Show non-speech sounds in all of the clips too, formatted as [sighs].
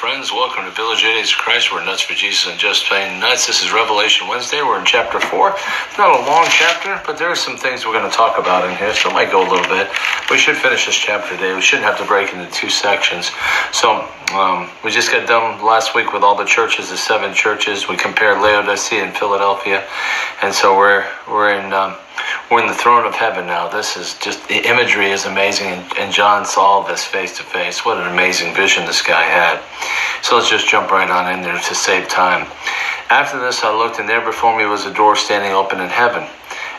friends. Welcome to Village of Christ. We're nuts for Jesus and just plain nuts. This is Revelation Wednesday. We're in chapter 4. Not a long chapter, but there are some things we're going to talk about in here, so it might go a little bit. We should finish this chapter today. We shouldn't have to break into two sections. So, um, we just got done last week with all the churches, the seven churches. We compared Laodicea and Philadelphia. And so we're, we're in. Um, we're in the throne of heaven now. This is just the imagery is amazing, and, and John saw this face to face. What an amazing vision this guy had. So let's just jump right on in there to save time. After this, I looked, and there before me was a door standing open in heaven,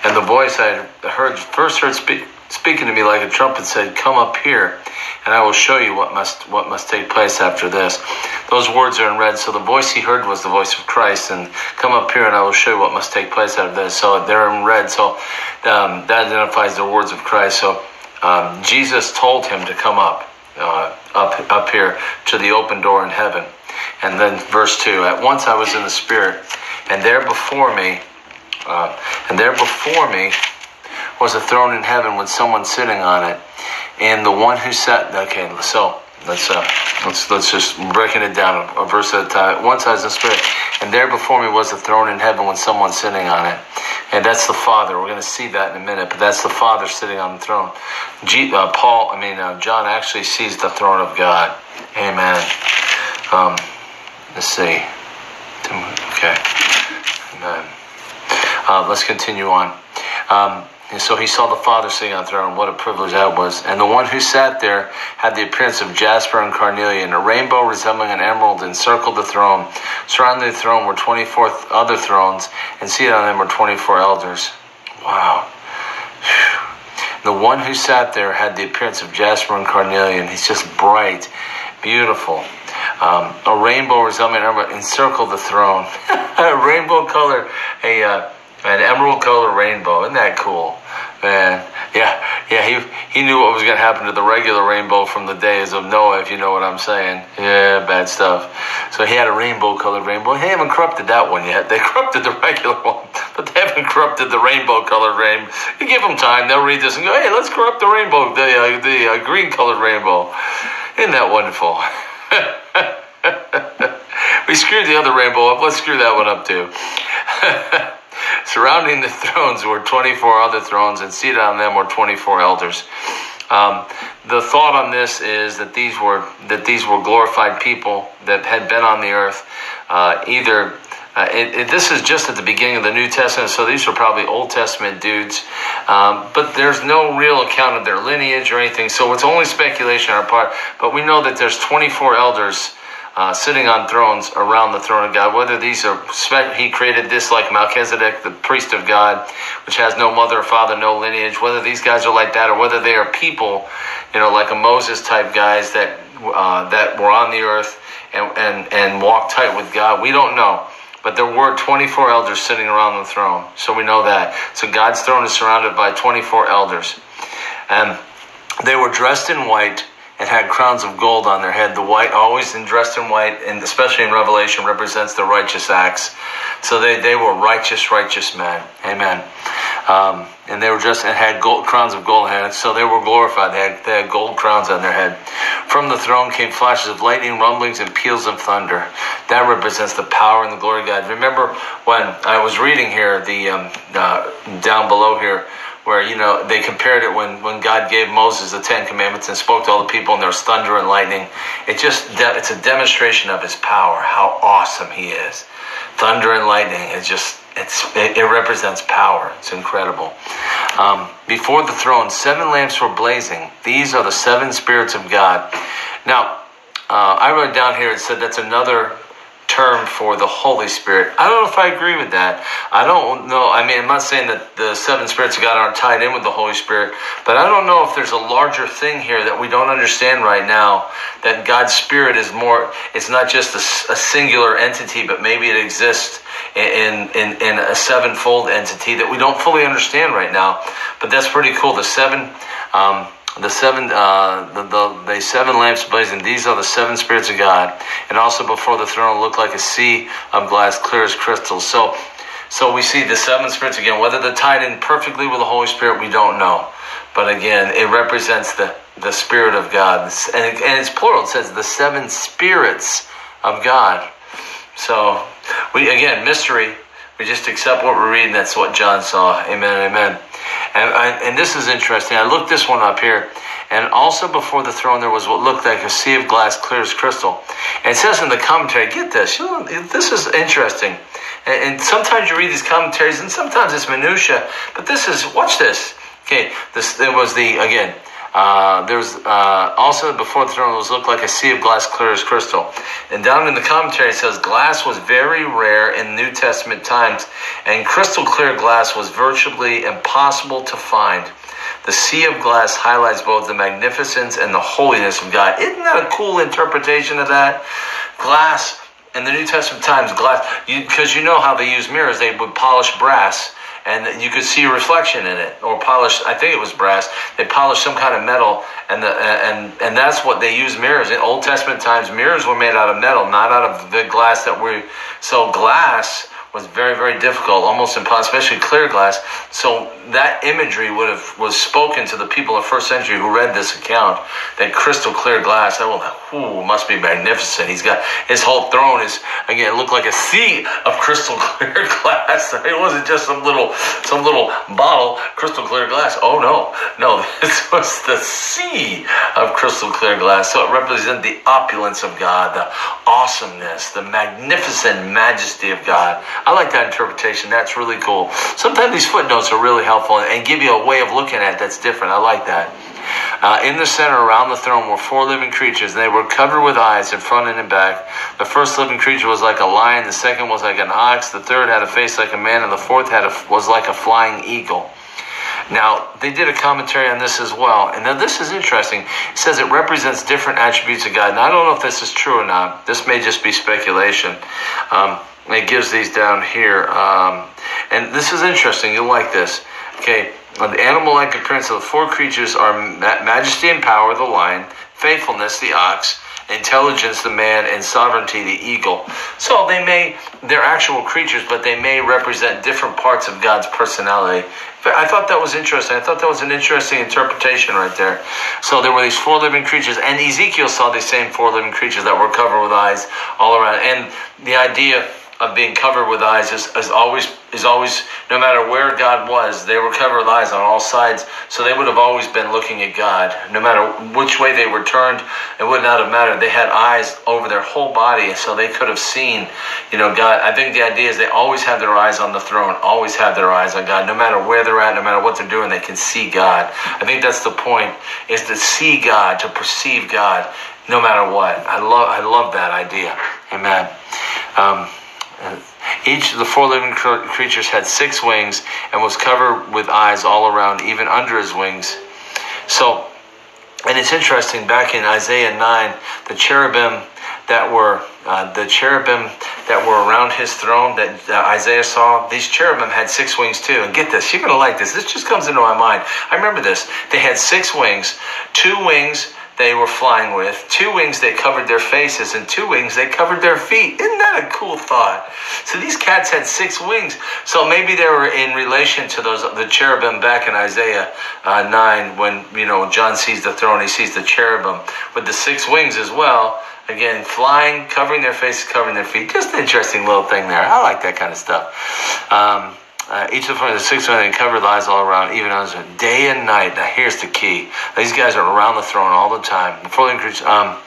and the voice I heard first heard speak speaking to me like a trumpet said, Come up here, and I will show you what must what must take place after this. Those words are in red, so the voice he heard was the voice of Christ, and come up here and I will show you what must take place after this. So they're in red, so um, that identifies the words of Christ. So um, Jesus told him to come up, uh, up, up here to the open door in heaven. And then verse 2 At once I was in the Spirit, and there before me, uh, and there before me was a throne in heaven with someone sitting on it, and the one who sat. Okay, so let's uh, let's let's just breaking it down a verse at a time. One is the spirit, and there before me was a throne in heaven with someone sitting on it, and that's the Father. We're going to see that in a minute, but that's the Father sitting on the throne. G, uh, Paul, I mean uh, John, actually sees the throne of God. Amen. Um, let's see. Okay. Amen. Uh, let's continue on. Um, and so he saw the Father sitting on the throne. What a privilege that was. And the one who sat there had the appearance of jasper and carnelian. A rainbow resembling an emerald encircled the throne. Surrounding the throne were 24 other thrones, and seated on them were 24 elders. Wow. The one who sat there had the appearance of jasper and carnelian. He's just bright, beautiful. Um, a rainbow resembling an emerald encircled the throne. [laughs] a rainbow color, a. Uh, an emerald color rainbow. Isn't that cool? Man, yeah, yeah, he he knew what was going to happen to the regular rainbow from the days of Noah, if you know what I'm saying. Yeah, bad stuff. So he had a rainbow colored rainbow. They haven't corrupted that one yet. They [laughs] corrupted the regular [laughs] one, but they haven't corrupted the rainbow colored rainbow. You give them time, they'll read this and go, hey, let's corrupt the rainbow, the, uh, the uh, green colored rainbow. Isn't that wonderful? [laughs] we screwed the other rainbow up. Let's screw that one up too. Surrounding the [laughs] thrones were 24 other thrones, and seated on them were 24 elders. Um, the thought on this is that these were that these were glorified people that had been on the earth. Uh, either uh, it, it, this is just at the beginning of the New Testament, so these were probably Old Testament dudes. Um, but there's no real account of their lineage or anything, so it's only speculation on our part. But we know that there's 24 elders uh, sitting on thrones around the throne of God. Whether these are, he created this like Melchizedek, the priest of God, which has no mother or father, no lineage. Whether these guys are like that, or whether they are people, you know, like a Moses type guys that uh, that were on the earth and and and walked tight with God. We don't know. But there were 24 elders sitting around the throne. So we know that. So God's throne is surrounded by 24 elders. And they were dressed in white and had crowns of gold on their head. The white, always in dressed in white, and especially in Revelation, represents the righteous acts. So they, they were righteous, righteous men. Amen. Um, and they were dressed and had gold, crowns of gold heads. So they were glorified. They had, they had gold crowns on their head. From the throne came flashes of lightning, rumblings, and peals of thunder. That represents the power and the glory of God. Remember when I was reading here, the um, uh, down below here, where you know they compared it when when God gave Moses the Ten Commandments and spoke to all the people, and there was thunder and lightning. It just it's a demonstration of His power, how awesome He is. Thunder and lightning is just it's it, it represents power. It's incredible. Um, before the throne, seven lamps were blazing. These are the seven spirits of God. Now. Uh, I wrote down here. It said that's another term for the Holy Spirit. I don't know if I agree with that. I don't know. I mean, I'm not saying that the seven spirits of God aren't tied in with the Holy Spirit, but I don't know if there's a larger thing here that we don't understand right now. That God's Spirit is more. It's not just a, a singular entity, but maybe it exists in, in in a sevenfold entity that we don't fully understand right now. But that's pretty cool. The seven. Um, the seven uh, the, the, seven lamps blazing these are the seven spirits of god and also before the throne looked like a sea of glass clear as crystal so so we see the seven spirits again whether they're tied in perfectly with the holy spirit we don't know but again it represents the the spirit of god and, it, and it's plural it says the seven spirits of God. So, we again, mystery. We just accept what we're reading. That's what John saw. Amen, amen. And, and this is interesting. I looked this one up here. And also before the throne, there was what looked like a sea of glass, clear as crystal. And it says in the commentary, get this, you know, this is interesting. And, and sometimes you read these commentaries, and sometimes it's minutia. But this is, watch this. Okay, this there was the again. Uh, there's uh, also before the throne was looked like a sea of glass clear as crystal. And down in the commentary it says glass was very rare in New Testament times, and crystal clear glass was virtually impossible to find. The sea of glass highlights both the magnificence and the holiness of God. Isn't that a cool interpretation of that? Glass in the New Testament times, glass, because you, you know how they use mirrors, they would polish brass and you could see a reflection in it or polish i think it was brass. They polished some kind of metal and the uh, and and that's what they use mirrors. In old testament times mirrors were made out of metal not out of the glass that we so glass was very, very difficult, almost impossible, especially clear glass. So that imagery would have was spoken to the people of first century who read this account. That crystal clear glass, that will, ooh, must be magnificent. He's got his whole throne is again looked like a sea of crystal [laughs] clear glass. [laughs] It wasn't just some little some little bottle crystal clear glass. Oh no, no, [laughs] this was the sea of crystal clear glass. So it represented the opulence of God, the awesomeness, the magnificent majesty of God. I like that interpretation. That's really cool. Sometimes these footnotes are really helpful and give you a way of looking at it that's different. I like that. Uh, in the center around the throne were four living creatures. And they were covered with eyes in front and in back. The first living creature was like a lion. The second was like an ox. The third had a face like a man. And the fourth had a, was like a flying eagle. Now, they did a commentary on this as well. And now this is interesting. It says it represents different attributes of God. And I don't know if this is true or not. This may just be speculation. Um, it gives these down here. Um, and this is interesting. You'll like this. Okay. The animal like appearance of the four creatures are majesty and power, the lion, faithfulness, the ox, intelligence, the man, and sovereignty, the eagle. So they may, they're actual creatures, but they may represent different parts of God's personality. I thought that was interesting. I thought that was an interesting interpretation right there. So there were these four living creatures, and Ezekiel saw these same four living creatures that were covered with eyes all around. And the idea of being covered with eyes is, is always is always no matter where God was, they were covered with eyes on all sides. So they would have always been looking at God. No matter which way they were turned, it would not have mattered. They had eyes over their whole body, so they could have seen, you know, God. I think the idea is they always have their eyes on the throne, always have their eyes on God. No matter where they're at, no matter what they're doing, they can see God. I think that's the point, is to see God, to perceive God, no matter what. I love I love that idea. Amen. Um, each of the four living creatures had six wings and was covered with eyes all around, even under his wings. So, and it's interesting, back in Isaiah 9, the cherubim that were uh, the cherubim that were around his throne that uh, Isaiah saw, these cherubim had six wings too. And get this, you're going to like this. This just comes into my mind. I remember this. They had six wings, two wings they were flying with. Two wings they covered their faces, and two wings they covered their feet. Isn't that a cool thought? So these cats had six wings. So maybe they were in relation to those the cherubim back in Isaiah uh, nine when you know John sees the throne, he sees the cherubim with the six wings as well. Again, flying, covering their faces, covering their feet. Just an interesting little thing there. I like that kind of stuff. Um, uh, each of the six of them, covered lies all around, even on day and night. Now, here's the key: these guys are around the throne all the time. Before the creatures, um,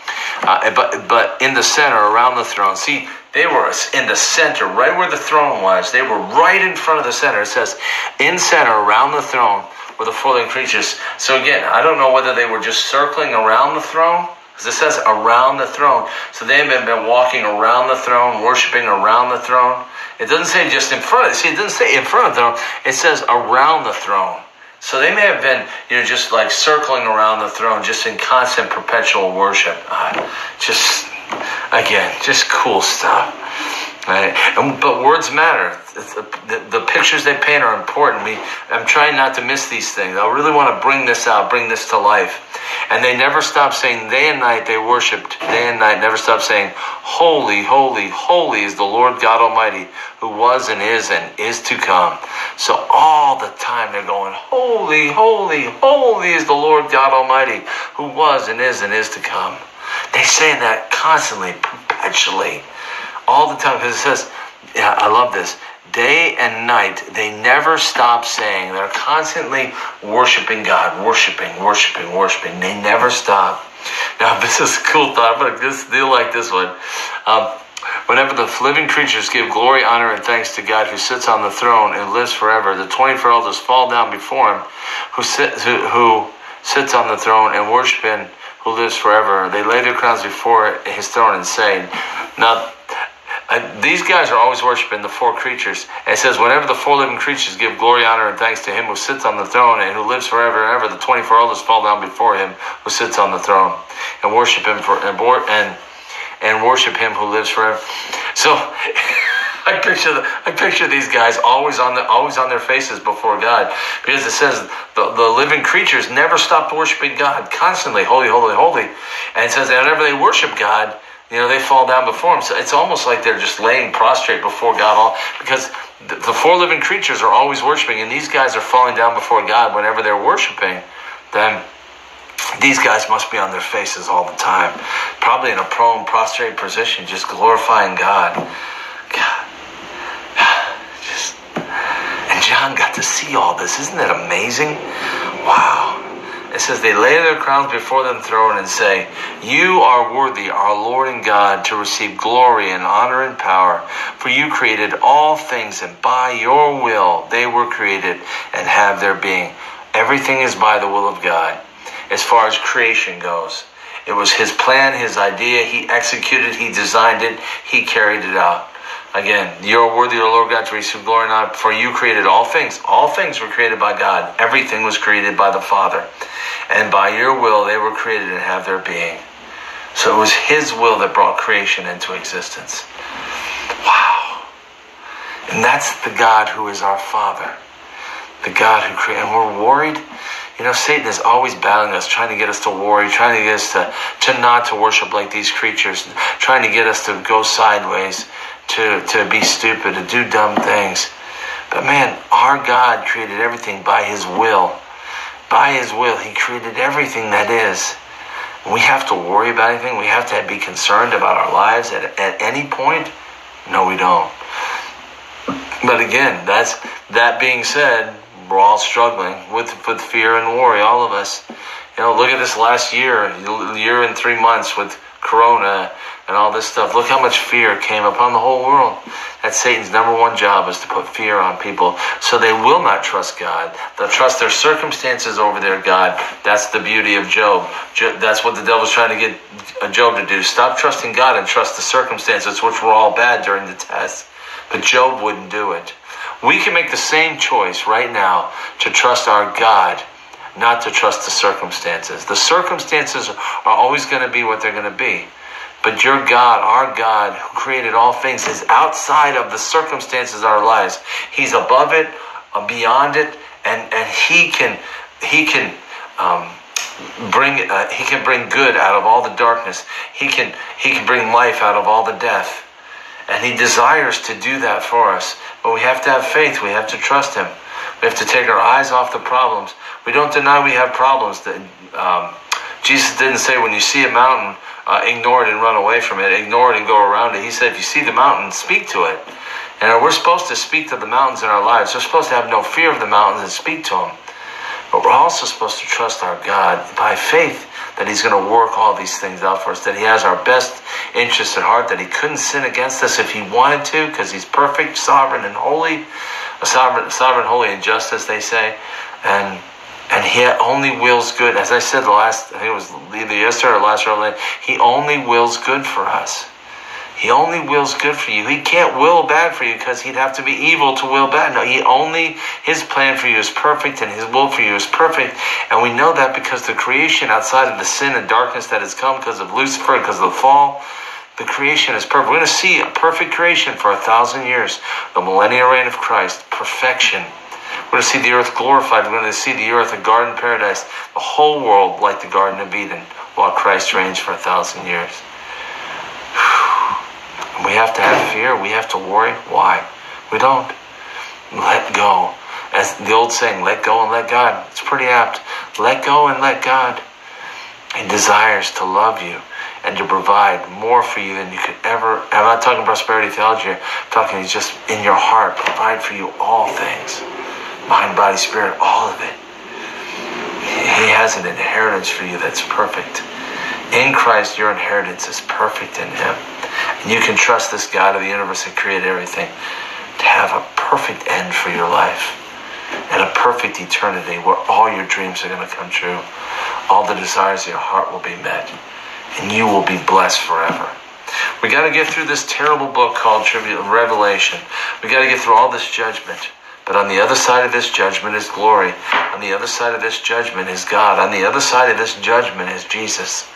uh, but but in the center, around the throne. See, they were in the center, right where the throne was. They were right in front of the center. It says, in center, around the throne, were the four living creatures. So again, I don't know whether they were just circling around the throne because it says around the throne. So they may have been walking around the throne, worshiping around the throne. It doesn't say just in front. See, it doesn't say in front of the throne. It says around the throne. So they may have been, you know, just like circling around the throne, just in constant perpetual worship. Uh, just, again, just cool stuff. Right? And, but words matter. The, the, pictures they paint are important. We, I'm trying not to miss these things. I really want to bring this out, bring this to life. And they never stop saying, day and night they worshiped, day and night, never stop saying, Holy, holy, holy is the Lord God Almighty, who was and is and is to come. So all the time they're going, Holy, holy, holy is the Lord God Almighty, who was and is and is to come. They say that constantly, perpetually, all the time. Because it says, yeah, I love this. Day and night, they never stop saying. They're constantly worshiping God, worshiping, worshiping, worshiping. They never stop. [laughs] Now, this is a cool thought, but this deal like this one. Um, Whenever the living creatures give glory, honor, and thanks to God who sits on the throne and lives forever, the 24 elders fall down before him who, sit, who, who sits on the throne and worship him who lives forever. They lay their crowns before his throne and say, Now, uh, these guys are always worshiping the four creatures. And it says, whenever the four living creatures give glory, honor, and thanks to him who sits on the throne and who lives forever and ever, the 24 elders fall down before him who sits on the throne and worship him for, and, and and worship him who lives forever. So [laughs] I picture the, I picture these guys always on the always on their faces before God because it says the, the living creatures never stopped worshiping God constantly holy holy holy and it says that whenever they worship God you know they fall down before him so it's almost like they're just laying prostrate before God all because the, four living creatures are always worshiping and these guys are falling down before God whenever they're worshiping Then these guys must be on their faces all the time, probably in a prone, prostrate position, just glorifying God. God. [sighs] Just, and John got to see all this. Isn't that amazing? Wow. It says, They lay their crowns before the throne and say, You are worthy, our Lord and God, to receive glory and honor and power. For you created all things, and by your will they were created and have their being. Everything is by the will of God as far as creation goes. It was his plan, his idea. He executed, he designed it, he carried it out. Again, you're worthy, O Lord God, to receive glory and honor, for you created all things. All things were created by God. Everything was created by the Father. And by your will, they were created and have their being. So it was his will that brought creation into existence. Wow. And that's the God who is our Father. The God who created. And we're worried you know, Satan is always battling us, trying to get us to worry, trying to get us to, to not to worship like these creatures, trying to get us to go sideways, to, to be stupid, to do dumb things. But man, our God created everything by His will. By His will, He created everything that is. We have to worry about anything. We have to be concerned about our lives at, at any point. No, we don't. But again, that's that being said, we're all struggling with with fear and worry. All of us. You know, look at this last year, year and three months with Corona and all this stuff. Look how much fear came upon the whole world. That Satan's number one job is to put fear on people, so they will not trust God. They'll trust their circumstances over their God. That's the beauty of Job. That's what the devil's trying to get Job to do. Stop trusting God and trust the circumstances, which were all bad during the test. But Job wouldn't do it. We can make the same choice right now to trust our God, not to trust the circumstances. The circumstances are always going to be what they're going to be. But your God, our God, who created all things, is outside of the circumstances of our lives. He's above it, uh, beyond it, and, and He can He can um, bring uh, He can bring good out of all the darkness. He can He can bring life out of all the death. And He desires to do that for us. But we have to have faith. We have to trust Him. We have to take our eyes off the problems. We don't deny we have problems. That um, Jesus didn't say when you see a mountain, uh, ignore it and run away from it. Ignore it and go around it. He said if you see the mountain, speak to it. And we're supposed to speak to the mountains in our lives. We're supposed to have no fear of the mountains and speak to them. But we're also supposed to trust our God by faith that He's going to work all these things out for us, that He has our best interests at heart, that He couldn't sin against us if He wanted to, because He's perfect, sovereign, and holy, sovereign, sovereign, holy, and just, as they say, and and He only wills good. As I said the last, I think it was either yesterday or last revelation, He only wills good for us. He only wills good for you. He can't will bad for you because he'd have to be evil to will bad. No, he only his plan for you is perfect and his will for you is perfect. And we know that because the creation outside of the sin and darkness that has come because of Lucifer, because of the fall, the creation is perfect. We're going to see a perfect creation for a thousand years. The millennial reign of Christ, perfection. We're going to see the earth glorified. We're going to see the earth a garden paradise. The whole world like the Garden of Eden while Christ reigns for a thousand years. We have to have fear. We have to worry. Why? We don't. Let go. As the old saying, let go and let God. It's pretty apt. Let go and let God. He desires to love you and to provide more for you than you could ever. I'm not talking prosperity theology here. I'm talking He's just in your heart, provide for you all things mind, body, spirit, all of it. He has an inheritance for you that's perfect. In Christ, your inheritance is perfect in Him. And you can trust this God of the universe that created everything to have a perfect end for your life and a perfect eternity where all your dreams are going to come true. All the desires of your heart will be met. And you will be blessed forever. We got to get through this terrible book called Revelation. We got to get through all this judgment. But on the other side of this judgment is glory. On the other side of this judgment is God. On the other side of this judgment is Jesus.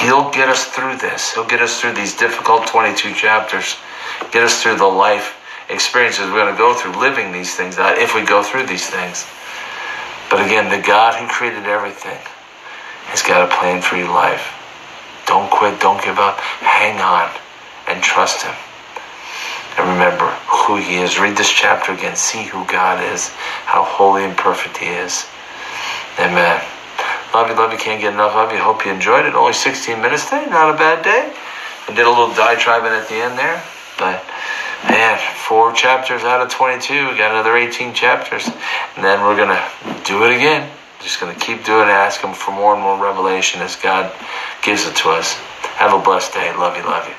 He'll get us through this. He'll get us through these difficult 22 chapters. Get us through the life experiences we're going to go through living these things out if we go through these things. But again, the God who created everything has got a plan for your life. Don't quit. Don't give up. Hang on and trust Him. And remember who He is. Read this chapter again. See who God is, how holy and perfect He is. Amen. Love you, love you. Can't get enough of you. Hope you enjoyed it. Only 16 minutes today. Not a bad day. I did a little diatribing at the end there. But, man, four chapters out of 22. We got another 18 chapters. And then we're to do it again. Just to keep doing it. Ask Him for more and more revelation as God gives it to us. Have a blessed day. Love you, love you.